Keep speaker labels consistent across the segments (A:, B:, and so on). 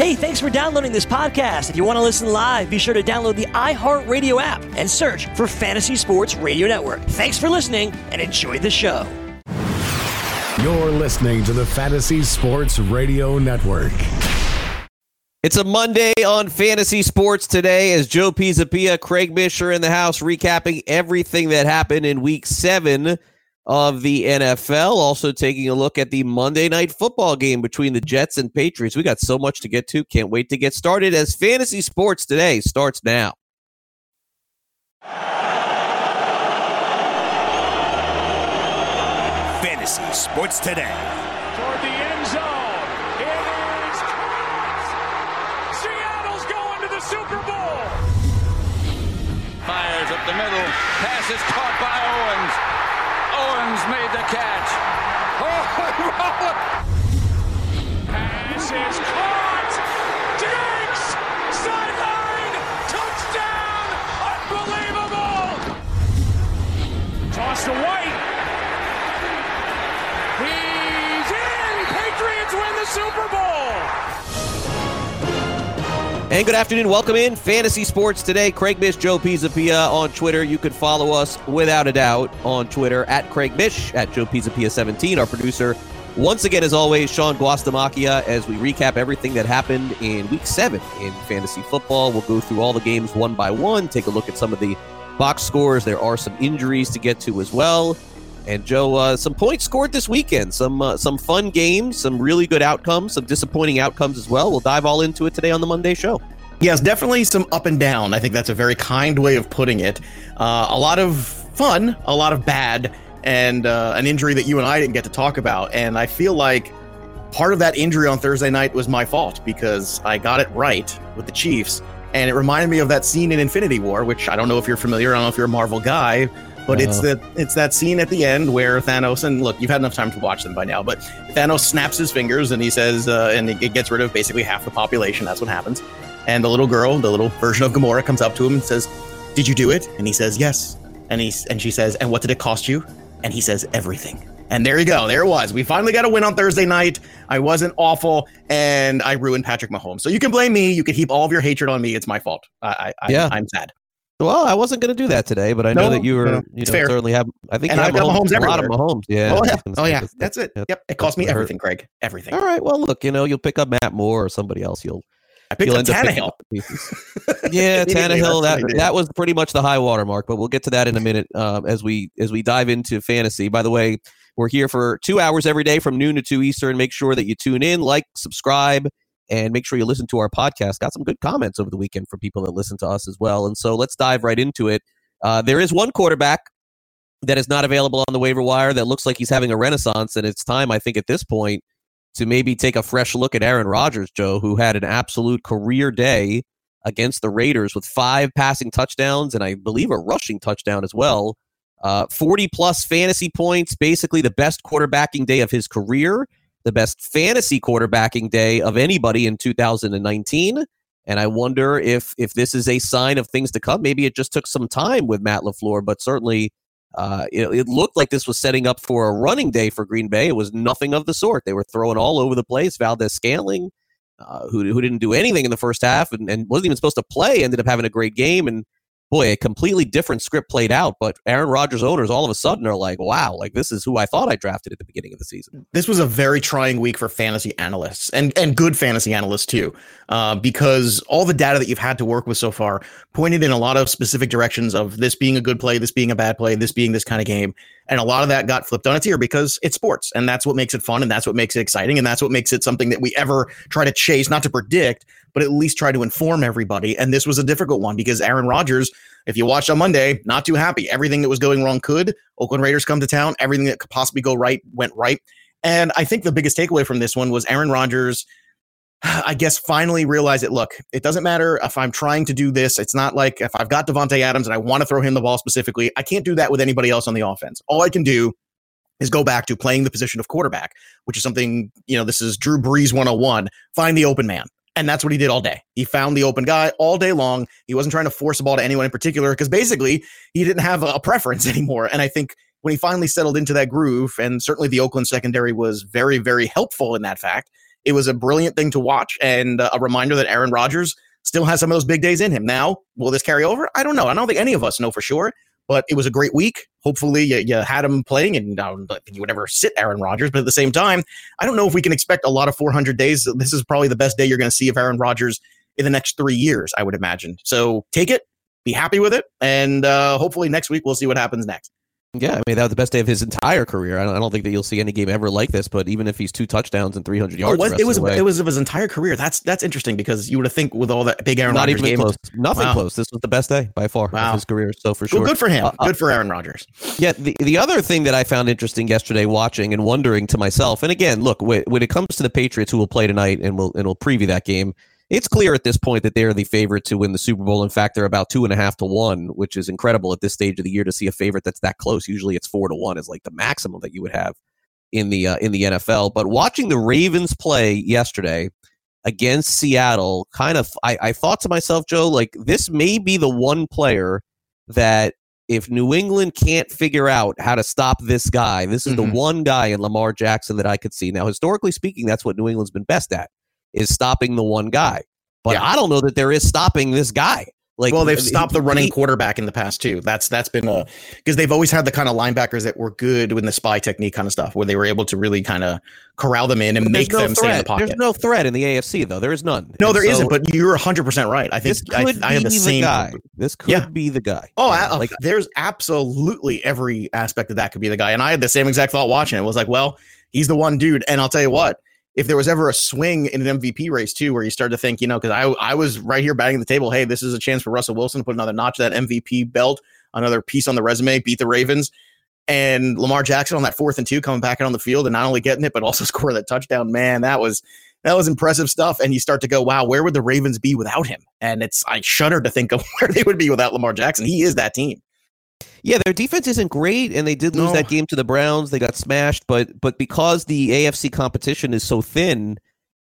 A: Hey, thanks for downloading this podcast. If you want to listen live, be sure to download the iHeartRadio app and search for Fantasy Sports Radio Network. Thanks for listening and enjoy the show.
B: You're listening to the Fantasy Sports Radio Network.
C: It's a Monday on Fantasy Sports today as Joe Pisapia, Craig Misher in the house recapping everything that happened in week seven of the NFL. Also taking a look at the Monday night football game between the Jets and Patriots. We got so much to get to. Can't wait to get started as Fantasy Sports today starts now.
D: Fantasy Sports Today.
C: And good afternoon. Welcome in Fantasy Sports today. Craig Mish, Joe Pisapia on Twitter. You can follow us without a doubt on Twitter at Craig Mish, at Joe Pisapia17. Our producer, once again, as always, Sean Guastamacchia, as we recap everything that happened in week seven in fantasy football. We'll go through all the games one by one, take a look at some of the box scores. There are some injuries to get to as well. And Joe, uh, some points scored this weekend. Some uh, some fun games, some really good outcomes, some disappointing outcomes as well. We'll dive all into it today on the Monday show.
E: Yes, definitely some up and down. I think that's a very kind way of putting it. Uh, a lot of fun, a lot of bad, and uh, an injury that you and I didn't get to talk about. And I feel like part of that injury on Thursday night was my fault because I got it right with the Chiefs. And it reminded me of that scene in Infinity War, which I don't know if you're familiar. I don't know if you're a Marvel guy, but it's
C: No.
E: the it's that scene at the end where Thanos and look, you've had enough time to watch them by now, but Thanos snaps his fingers and he says, uh, and it gets rid of basically half the population. That's what happens. And the little girl, the little version of Gamora, comes up to him and says, "Did you do it?" And he says, "Yes." And he and she says, "And what did it cost you?" And he says, "Everything." And there you go. There it was. We finally got a win on Thursday night. I wasn't awful, and I ruined Patrick Mahomes. So you can blame me. You can heap all of your hatred on me. It's my fault. I, I,
C: Yeah.
E: I I'm sad.
C: Well, I wasn't going to do that today, but I know that you were.
E: no,
C: you know,
E: fair.
C: certainly have. I think
E: And
C: you
E: I've
C: have
E: got Mahomes
C: a lot of. Mahomes. Yeah.
E: oh yeah. Oh yeah.
C: that-
E: That's it. Yep. It cost me
C: gonna hurt.
E: everything, Craig. Everything.
C: All right. Well, look, you know, you'll pick up Matt Moore or somebody else. You'll
E: I picked
C: you'll
E: up Tannehill.
C: up. Yeah, Tannehill.
E: that's what I
C: That that was pretty much the high water mark, but we'll get to that in a minute um, as we as we dive into fantasy. By the way, we're here for two hours every day from noon to two Eastern. Make sure that you tune in, like, subscribe, and make sure you listen to our podcast. Got some good comments over the weekend from people that listen to us as well. And so let's dive right into it. Uh, there is one quarterback that is not available on the waiver wire that looks like he's having a renaissance, and it's time, I think, at this point to maybe take a fresh look at Aaron Rodgers, Joe, who had an absolute career day against the Raiders with five passing touchdowns and I believe a rushing touchdown as well. Uh, 40 plus fantasy points, basically the best quarterbacking day of his career, the best fantasy quarterbacking day of anybody in 2019. And I wonder if if this is a sign of things to come. Maybe it just took some time with Matt LaFleur, but certainly uh, it, it looked like this was setting up for a running day for Green Bay. It was nothing of the sort. They were throwing all over the place. Valdes-Scantling, uh, who, who didn't do anything in the first half and, and wasn't even supposed to play, ended up having a great game. And boy, a completely different script played out. But Aaron Rodgers owners all of a sudden are like, wow, like this is who I thought I drafted at the beginning of the season.
E: this was a very trying week for fantasy analysts and and good fantasy analysts too, uh, because all the data that you've had to work with so far pointed in a lot of specific directions of this being a good play, this being a bad play, this being this kind of game, and a lot of that got flipped on its ear because it's sports, and that's what makes it fun, and that's what makes it exciting, and that's what makes it something that we ever try to chase, not to predict, but at least try to inform everybody. And this was a difficult one because Aaron Rodgers. If you watched on Monday, not too happy. Everything that was going wrong could. Oakland Raiders come to town. Everything that could possibly go right went right. And I think the biggest takeaway from this one was Aaron Rodgers, I guess, finally realized it. Look, it doesn't matter if I'm trying to do this. It's not like if I've got Davante Adams and I want to throw him the ball specifically, I can't do that with anybody else on the offense. All I can do is go back to playing the position of quarterback, which is something, you know, this is Drew Brees 101. Find the open man. And that's what he did all day. He found the open guy all day long. He wasn't trying to force the ball to anyone in particular because basically he didn't have a preference anymore. And I think when he finally settled into that groove, and certainly the Oakland secondary was very, very helpful in that fact, it was a brilliant thing to watch and a reminder that Aaron Rodgers still has some of those big days in him. Now, will this carry over? I don't know. I don't think any of us know for sure, but it was a great week. Hopefully, you, you had him playing, and I you would ever sit Aaron Rodgers. But at the same time, I don't know if we can expect a lot of 400 days. This is probably the best day you're going to see of Aaron Rodgers in the next three years, I would imagine. So take it, be happy with it, and uh, hopefully next week we'll see what happens next.
C: Yeah, I mean that was the best day of his entire career. I don't, I don't think that you'll see any game ever like this. But even if he's two touchdowns and 300 yards,
E: Oh,
C: the
E: was, it was
C: of the way,
E: it was of his entire career. That's that's interesting because you would have think with all that big Aaron
C: not
E: Rodgers
C: even
E: game.
C: close. Nothing
E: Wow.
C: close. This was the best day by far
E: Wow.
C: of his career. So for
E: Well,
C: sure,
E: good for him.
C: Uh, uh,
E: good for Aaron Rodgers.
C: Yeah, the, the other thing that I found interesting yesterday watching and wondering to myself, and again, look, when, when it comes to the Patriots who will play tonight and we'll, and we'll preview that game, it's clear at this point that they're the favorite to win the Super Bowl. In fact, they're about two and a half to one, which is incredible at this stage of the year to see a favorite that's that close. Usually it's four to one is like the maximum that you would have in the uh, in the NFL. But watching the Ravens play yesterday against Seattle, kind of, I, I thought to myself, Joe, like this may be the one player that if New England can't figure out how to stop this guy, this is
E: Mhm.
C: the one guy in Lamar Jackson that I could see. Now, historically speaking, that's what New England's been best at is stopping the one guy. But
E: Yeah.
C: I don't know that there is stopping this guy. Like,
E: well, they've stopped the running quarterback in the past too. That's that's been a because they've always had the kind of linebackers that were good with the spy technique kind of stuff, where they were able to really kind of corral them in and make
C: no
E: them stay in the pocket.
C: There's no threat in the AFC though. There is none.
E: no,
C: And
E: there
C: so
E: not But you're 100 percent right. I think
C: this could
E: I have
C: be
E: the same.
C: guy. This could
E: Yeah.
C: be the guy.
E: Oh, I,
C: like
E: there's absolutely every aspect of that could be the guy. And I had the same exact thought watching it. it was like, well, he's the one dude. And I'll tell you what, if there was ever a swing in an MVP race too, where you start to think, you know, because I I was right here batting the table, hey, this is a chance for Russell Wilson to put another notch that MVP belt, another piece on the resume, beat the Ravens. And Lamar Jackson on that fourth and two coming back on the field and not only getting it, but also scoring that touchdown. Man, that was that was impressive stuff. And you start to go, wow, where would the Ravens be without him? And it's I shudder to think of where they would be without Lamar Jackson. He is that team.
C: Yeah, their defense isn't great, and they did lose
E: No.
C: that game to the Browns. They got smashed, but but because the AFC competition is so thin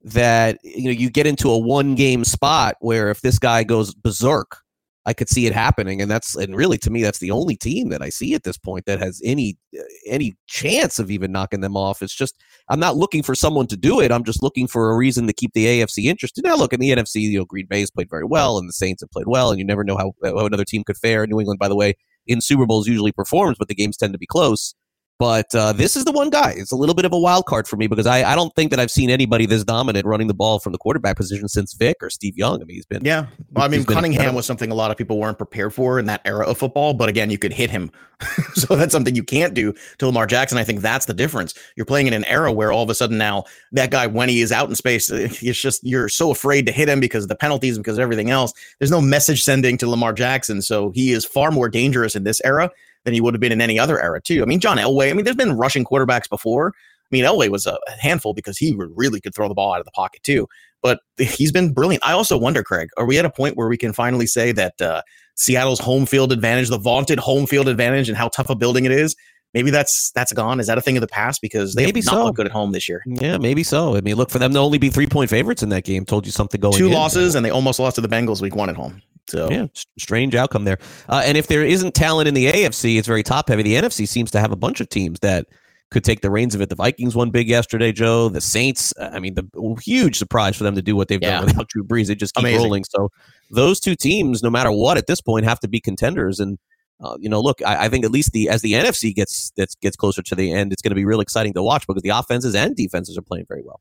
C: that you know you get into a one game spot where if this guy goes berserk, I could see it happening, and that's and really to me that's the only team that I see at this point that has any any chance of even knocking them off. It's just I'm not looking for someone to do it. I'm just looking for a reason to keep the AFC interested. Now, look in the NFC, you know Green Bay's played very well, and the Saints have played well, and you never know how, how another team could fare. New England, by the way, in Super Bowls usually performs, but the games tend to be close. But uh, this is the one guy. It's a little bit of a wild card for me because I, I don't think that I've seen anybody this dominant running the ball from the quarterback position since Vick or Steve Young. I mean, he's been
E: Yeah. Well, I mean, Cunningham was something a lot of people weren't prepared for in that era of football. But again, you could hit him. so that's something you can't do to Lamar Jackson. I think that's the difference. You're playing in an era where all of a sudden now that guy, when he is out in space, it's just you're so afraid to hit him because of the penalties, because of everything else. There's no message sending to Lamar Jackson. So he is far more dangerous in this era than he would have been in any other era, too. I mean, John Elway, I mean, there's been rushing quarterbacks before. I mean, Elway was a handful because he really could throw the ball out of the pocket, too but he's been brilliant. I also wonder, Craig, are we at a point where we can finally say that uh, Seattle's home field advantage, the vaunted home field advantage, and how tough a building it is, maybe that's that's gone? Is that a thing of the past? Because they
C: Maybe
E: not
C: so.
E: looked good at home this year.
C: yeah, maybe so. I mean, look for them to only be three point favorites in that game. Told you something going
E: Two
C: in.
E: losses, and they almost lost to the Bengals week one at home. So
C: Yeah, strange outcome there. Uh, and if there isn't talent in the AFC, it's very top heavy. The NFC seems to have a bunch of teams that could take the reins of it. The Vikings won big yesterday, Joe. The Saints, uh, I mean, the huge surprise for them to do what they've
E: Yeah.
C: done without Drew Brees. They just keep
E: Amazing.
C: rolling. So those two teams, no matter what, at this point, have to be contenders. And uh, you know, look, I, I think at least the as the NFC gets gets gets closer to the end, it's going to be real exciting to watch because the offenses and defenses are playing very well.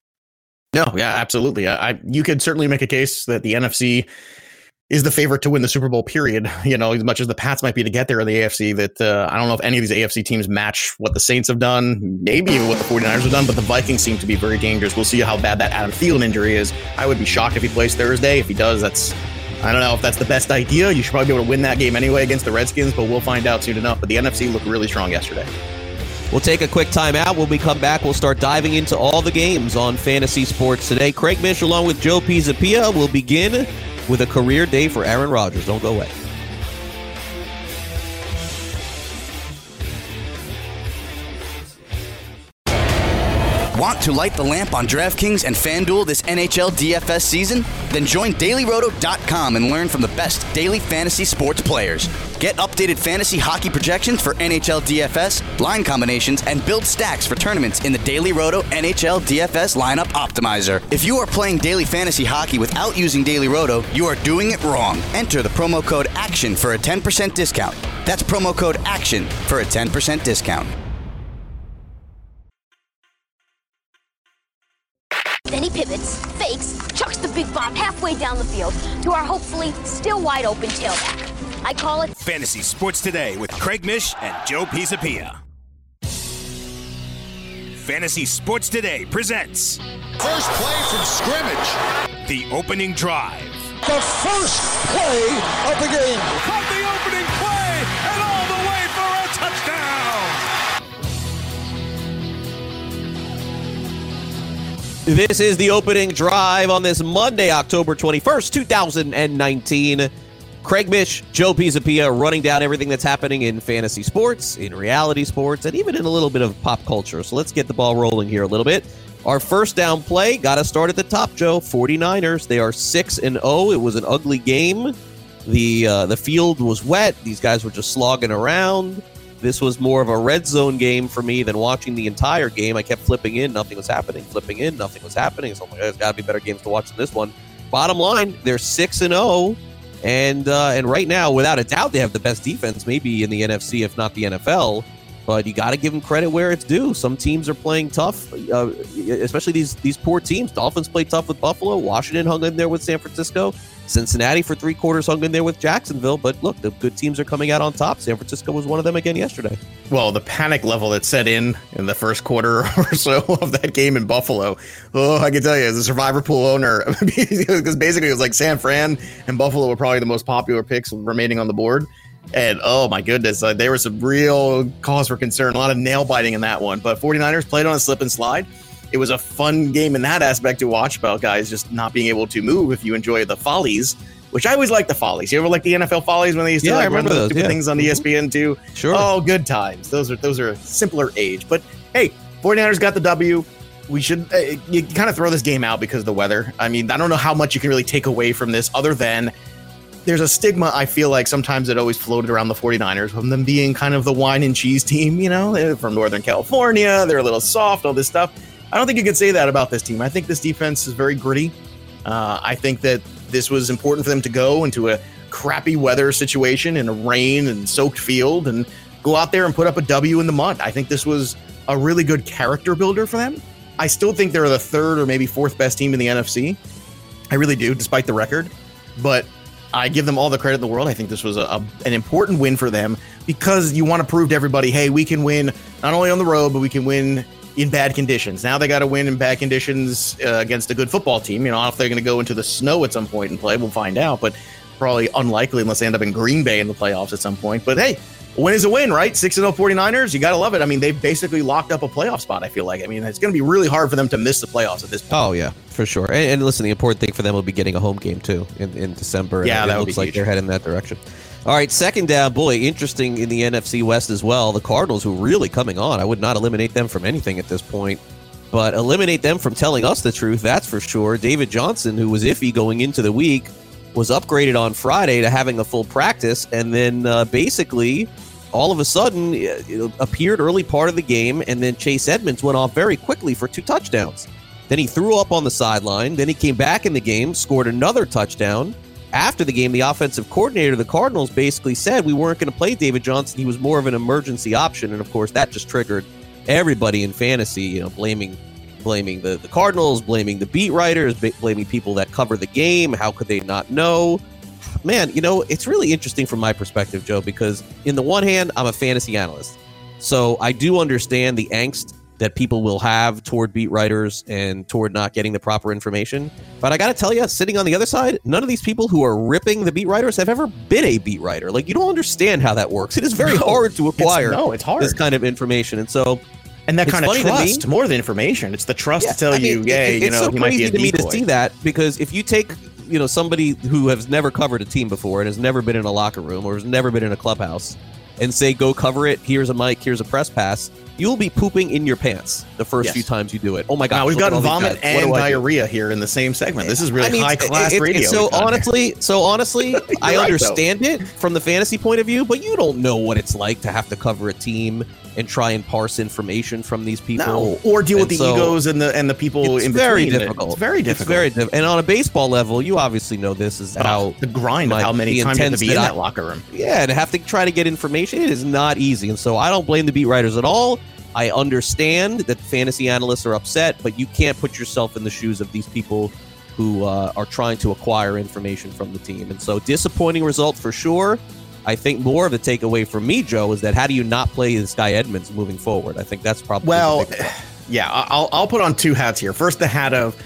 E: No, yeah, absolutely. I, I you could certainly make a case that the NFC is the favorite to win the Super Bowl. Period. You know, as much as the Pats might be to get there in the AFC, that uh, I don't know if any of these AFC teams match what the Saints have done, maybe even what the 49ers have done, but the Vikings seem to be very dangerous. We'll see how bad that Adam Thielen injury is. I would be shocked if he plays Thursday. If he does, that's I don't know if that's the best idea. You should probably be able to win that game anyway against the Redskins, but we'll find out soon enough. But the NFC looked really strong yesterday.
C: We'll take a quick time out. When we come back, we'll start diving into all the games on fantasy sports today. Craig Mish along with Joe Pisapia will begin with a career day for Aaron Rodgers. Don't go away.
F: Want to light the lamp on DraftKings and FanDuel this NHL DFS season? Then join dailyroto.com and learn from the best daily fantasy sports players. Get updated fantasy hockey projections for NHL DFS, line combinations, and build stacks for tournaments in the Daily Roto NHL DFS lineup optimizer. If you are playing daily fantasy hockey without using Daily Roto, you are doing it wrong. Enter the promo code ACTION for a 10% discount. That's promo code ACTION for a 10% discount.
G: Then he pivots, fakes, chucks the big bomb halfway down the field to our hopefully still wide open tailback. I call it
D: Fantasy Sports Today with Craig Mish and Joe Pisapia. Fantasy Sports Today presents
H: First play from scrimmage.
D: the opening drive.
H: The first play of the game.
I: From the opening play and all the way for a touchdown.
C: This is the opening drive on this Monday, October 21st, 2019. Craig Mish, Joe Pisapia running down everything that's happening in fantasy sports, in reality sports, and even in a little bit of pop culture. So let's get the ball rolling here a little bit. Our first down play got to start at the top, Joe. 49ers, they are 6 and 0. It was an ugly game. The uh, the field was wet. These guys were just slogging around. This was more of a red zone game for me than watching the entire game. I kept flipping in, nothing was happening. Flipping in, nothing was happening. So like, there's got to be better games to watch than this one. Bottom line, they're six and zero, and uh, and right now, without a doubt, they have the best defense, maybe in the NFC, if not the NFL. But you got to give them credit where it's due. Some teams are playing tough, uh, especially these these poor teams. Dolphins played tough with Buffalo. Washington hung in there with San Francisco. Cincinnati for three quarters hung in there with Jacksonville. But look, the good teams are coming out on top. San Francisco was one of them again yesterday.
E: Well, the panic level that set in in the first quarter or so of that game in Buffalo, oh, I can tell you, as a survivor pool owner, because basically it was like San Fran and Buffalo were probably the most popular picks remaining on the board. And oh my goodness, uh, there was some real cause for concern, a lot of nail biting in that one. But 49ers played on a slip and slide. It was a fun game in that aspect to watch about guys just not being able to move if you enjoy the follies, which I always like the follies. You ever like the NFL follies when they used to
C: Yeah, I
E: like run
C: remember
E: those
C: yeah.
E: things on E ESPN too?
C: Sure.
E: Oh, good times. Those are those are a simpler age. But hey, 49ers got the W. We should uh, you kind of throw this game out because of the weather. I mean, I don't know how much you can really take away from this other than there's a stigma I feel like sometimes it always floated around the 49ers from them being kind of the wine and cheese team, you know, they're from Northern California, they're a little soft, all this stuff. I don't think you could say that about this team. I think this defense is very gritty. Uh, I think that this was important for them to go into a crappy weather situation in a rain and soaked field and go out there and put up a W in the mud. I think this was a really good character builder for them. I still think they're the third or maybe fourth best team in the NFC. I really do, despite the record. But I give them all the credit in the world. I think this was a, a- an important win for them because you want to prove to everybody, hey, we can win not only on the road, but we can win in bad conditions. Now they got to win in bad conditions uh, against a good football team. You know, if they're going to go into the snow at some point and play, we'll find out. But probably unlikely unless they end up in Green Bay in the playoffs at some point. But hey, a win is a win, right? 6 0 49ers, you got to love it. I mean, they've basically locked up a playoff spot, I feel like. I mean, it's going to be really hard for them to miss the playoffs at this point.
C: Oh yeah, for sure. And, and listen, the important thing for them will be getting a home game too in, in December.
E: Yeah,
C: it
E: that
C: looks like
E: huge.
C: they're heading that direction. All right, second down, boy, interesting in the NFC West as well. The Cardinals, who really coming on, I would not eliminate them from anything at this point, but eliminate them from telling us the truth. That's for sure. David Johnson, who was iffy going into the week, was upgraded on Friday to having a full practice, and then uh, basically all of a sudden uh, it appeared early part of the game, and then Chase Edmonds went off very quickly for two touchdowns. Then he threw up on the sideline. Then he came back in the game, scored another touchdown. After the game, the offensive coordinator of the Cardinals basically said we weren't going to play David Johnson. He was more of an emergency option, and of course that just triggered everybody in fantasy, you know, blaming blaming the, the Cardinals, blaming the beat writers, blaming people that cover the game. How could they not know? Man, you know, it's really interesting from my perspective, Joe, because in the one hand, I'm a fantasy analyst. So I do understand the angst that people will have toward beat writers and toward not getting the proper information. But I got to tell you, sitting on the other side, none of these people who are ripping the beat writers have ever been a beat writer. Like, you don't understand how that works. It is very
E: No,
C: hard to
E: it's-
C: acquire
E: no, it's hard.
C: this kind of information. And so,
E: And that kind of trust more than information. It's the trust
C: Yeah,
E: to tell
C: I mean,
E: you, yeah,
C: it-
E: you know,
C: so
E: he might be a
C: to me to see that because if you take you know somebody who has never covered a team before and has never been in a locker room or has never been in a clubhouse, and say go cover it. Here's a mic. Here's a press pass. You'll be pooping in your pants the first
E: Yes.
C: few times you do it. Oh my god!
E: Now we've
C: look at
E: gotten
C: all these
E: vomit
C: guys. What
E: and
C: do do?
E: diarrhea here in the same segment. This is really
C: I mean,
E: high
C: it's-
E: class
C: it's-
E: radio.
C: it's So
E: we've
C: honestly, so honestly, I
E: right, though.
C: understand it from the fantasy point of view, but you don't know what it's like to have to cover a team and try and parse information from these people,
E: no, or deal with the
C: so
E: egos and the and the people
C: It's
E: in
C: very
E: between.
C: difficult.
E: It's very difficult.
C: It's very difficult. And on a baseball level, you obviously know this is how
E: Oh, the grind of how many times you have to be in
C: that I-
E: locker room.
C: yeah, and have to try to get information. It is not easy. And so I don't blame the beat writers at all. I understand that fantasy analysts are upset, but you can't put yourself in the shoes of these people who uh, are trying to acquire information from the team. And so disappointing result for sure. I think more of the takeaway for me, Joe, is that how do you not play this guy Edmonds moving forward? I think that's probably
E: Well, yeah, I'll I'll put on two hats here. First, the hat of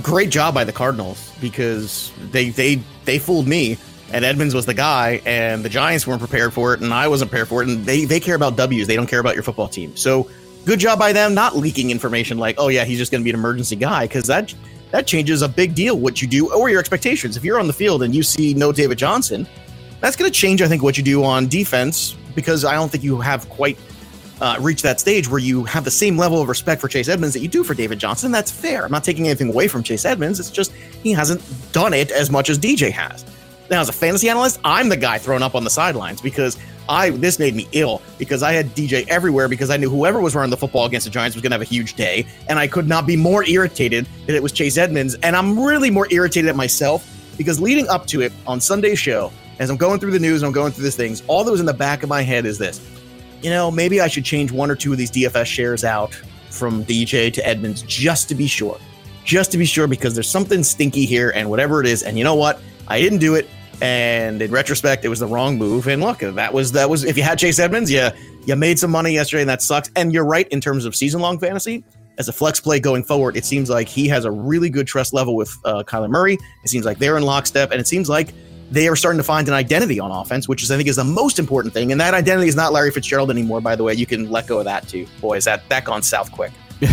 E: great job by the Cardinals because they they they fooled me and Edmonds was the guy and the Giants weren't prepared for it and I wasn't prepared for it and they they care about W's. They don't care about your football team. So good job by them not leaking information like, oh yeah, he's just going to be an emergency guy because that that changes a big deal what you do or your expectations. If you're on the field and you see no David Johnson, that's going to change, I think, what you do on defense because I don't think you have quite uh, reach that stage where you have the same level of respect for Chase Edmonds that you do for David Johnson. That's fair. I'm not taking anything away from Chase Edmonds. It's just he hasn't done it as much as DJ has. Now, as a fantasy analyst, I'm the guy thrown up on the sidelines because I this made me ill because I had DJ everywhere because I knew whoever was running the football against the Giants was going to have a huge day, and I could not be more irritated that it was Chase Edmonds. And I'm really more irritated at myself because leading up to it on Sunday's show, as I'm going through the news and I'm going through these things, all that was in the back of my head is this you know, maybe I should change one or two of these DFS shares out from DJ to Edmonds just to be sure. Just to be sure because there's something stinky here and whatever it is. And you know what? I didn't do it. And in retrospect, it was the wrong move. And look, that was that was if you had Chase Edmonds, yeah, you made some money yesterday, and that sucks. And you're right in terms of season long fantasy. As a flex play going forward, it seems like he has a really good trust level with uh, Kyler Murray. It seems like they're in lockstep, and it seems like they are starting to find an identity on offense, which is I think is the most important thing. And that identity is not Larry Fitzgerald anymore. By the way, you can let go of that too. Boy, is that that gone south quick.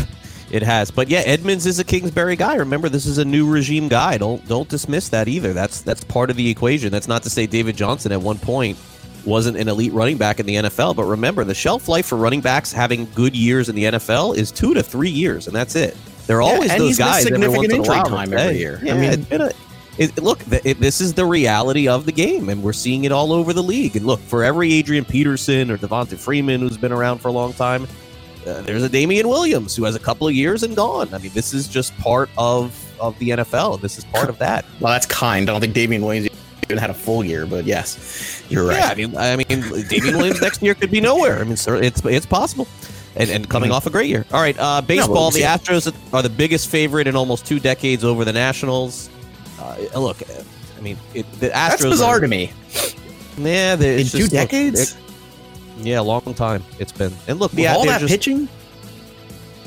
C: It has, but yeah, Edmonds is a Kingsbury guy. Remember, this is a new regime guy. Don't don't dismiss that either. That's that's part of the equation. That's not to say David Johnson at one point wasn't an elite running back in the NFL, but remember the shelf life for running backs having good years in the NFL is two to three years, and that's it. They're
E: Yeah,
C: always those guys every
E: significant
C: once in a
E: injury
C: while
E: time every year. I mean-
C: it's been a- it, look, th- it, this is the reality of the game, and we're seeing it all over the league. And look, for every Adrian Peterson or Devonta Freeman who's been around for a long time, uh, there's a Damien Williams who has a couple of years and gone. I mean, this is just part of of the NFL. This is part of that.
E: Well, that's kind. I don't think Damien Williams even had a full year, but yes, you're right.
C: Yeah, I mean, I mean, Damien Williams next year could be nowhere. I mean, sir, it's it's possible, and and coming
E: Mhm.
C: off a great year. All right, uh, baseball.
E: we'll
C: the. Astros are the biggest favorite in almost two decades over the Nationals. Uh, look, I mean, it, the Astros.
E: That's bizarre
C: are,
E: to me.
C: Yeah,
E: In
C: it's
E: two
C: look,
E: decades,
C: it- yeah, a long time it's been. And look, yeah,
E: all that
C: just,
E: pitching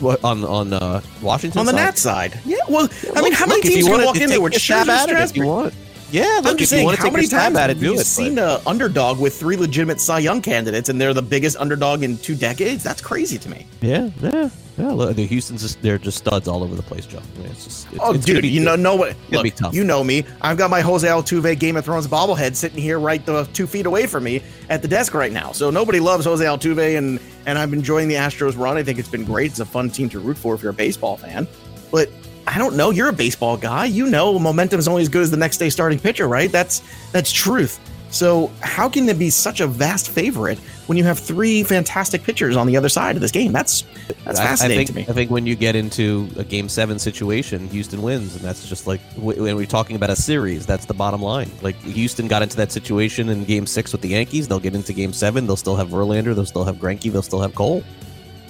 C: what, on on uh, Washington
E: on the
C: side?
E: Nats side. Yeah, well, I mean, how many
C: look,
E: teams
C: you
E: can walk in there with Scherzer,
C: it if you want? Yeah,
E: I'm just saying,
C: want to
E: how
C: take
E: many times
C: at it,
E: have you seen
C: but-
E: an underdog with three legitimate Cy Young candidates, and they're the biggest underdog in two decades? That's crazy to me.
C: Yeah, yeah, yeah. Look, the Houston's just they're just studs all over the place, Joe. I mean, it's just, it's,
E: Oh,
C: it's
E: dude, you know,
C: gonna be
E: Look, you know me. I've got my Jose Altuve Game of Thrones bobblehead sitting here right the two feet away from me at the desk right now. So nobody loves Jose Altuve, and and I'm enjoying the Astros run. I think it's been great. It's a fun team to root for if you're a baseball fan. But I don't know. You're a baseball guy. You know, momentum is only as good as the next day starting pitcher, right? That's that's truth. So how can it be such a vast favorite when you have three fantastic pitchers on the other side of this game? That's that's
C: I-
E: fascinating
C: I, think,
E: to me.
C: I think when you get into a game seven situation, Houston wins, and that's just like when we're talking about a series. That's the bottom line. Like Houston got into that situation in Game Six with the Yankees. They'll get into Game Seven. They'll still have Verlander. They'll still have Greinke. They'll still have Cole.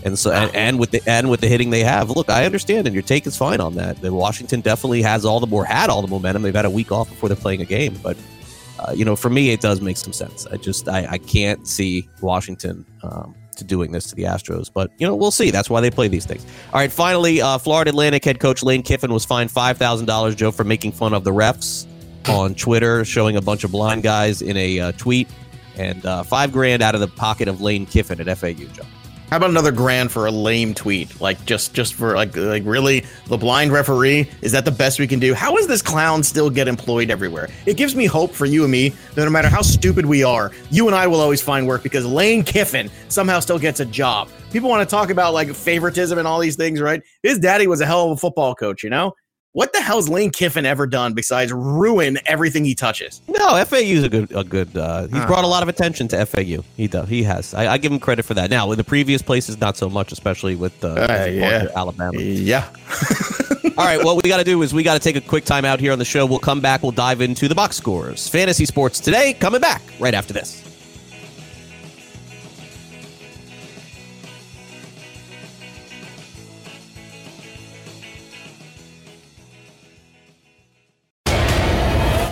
C: And so, and, and with the and with the hitting they have, look, I understand, and your take is fine on that. The Washington definitely has all the more had all the momentum. They've had a week off before they're playing a game, but uh, you know, for me, it does make some sense. I just I, I can't see Washington um, to doing this to the Astros, but you know, we'll see. That's why they play these things. All right, finally, uh, Florida Atlantic head coach Lane Kiffin was fined five thousand dollars, Joe, for making fun of the refs on Twitter, showing a bunch of blind guys in a uh, tweet, and uh, five grand out of the pocket of Lane Kiffin at FAU, Joe.
E: How about another grand for a lame tweet? Like just just for like like really the blind referee is that the best we can do? How is this clown still get employed everywhere? It gives me hope for you and me that no matter how stupid we are, you and I will always find work because Lane Kiffin somehow still gets a job. People want to talk about like favoritism and all these things, right? His daddy was a hell of a football coach, you know? What the hell's Lane Kiffin ever done besides ruin everything he touches?
C: No, FAU is a good, a good. Uh, he's
E: Uh.
C: brought a lot of attention to FAU. He does. He has. I, I give him credit for that. Now, in the previous places, not so much, especially with uh,
E: Uh, yeah.
C: Alabama.
E: Yeah.
C: All right, what we got to do is we got to take a quick time out here on the show. We'll come back. We'll dive into the box scores. Fantasy sports today, coming back right after this.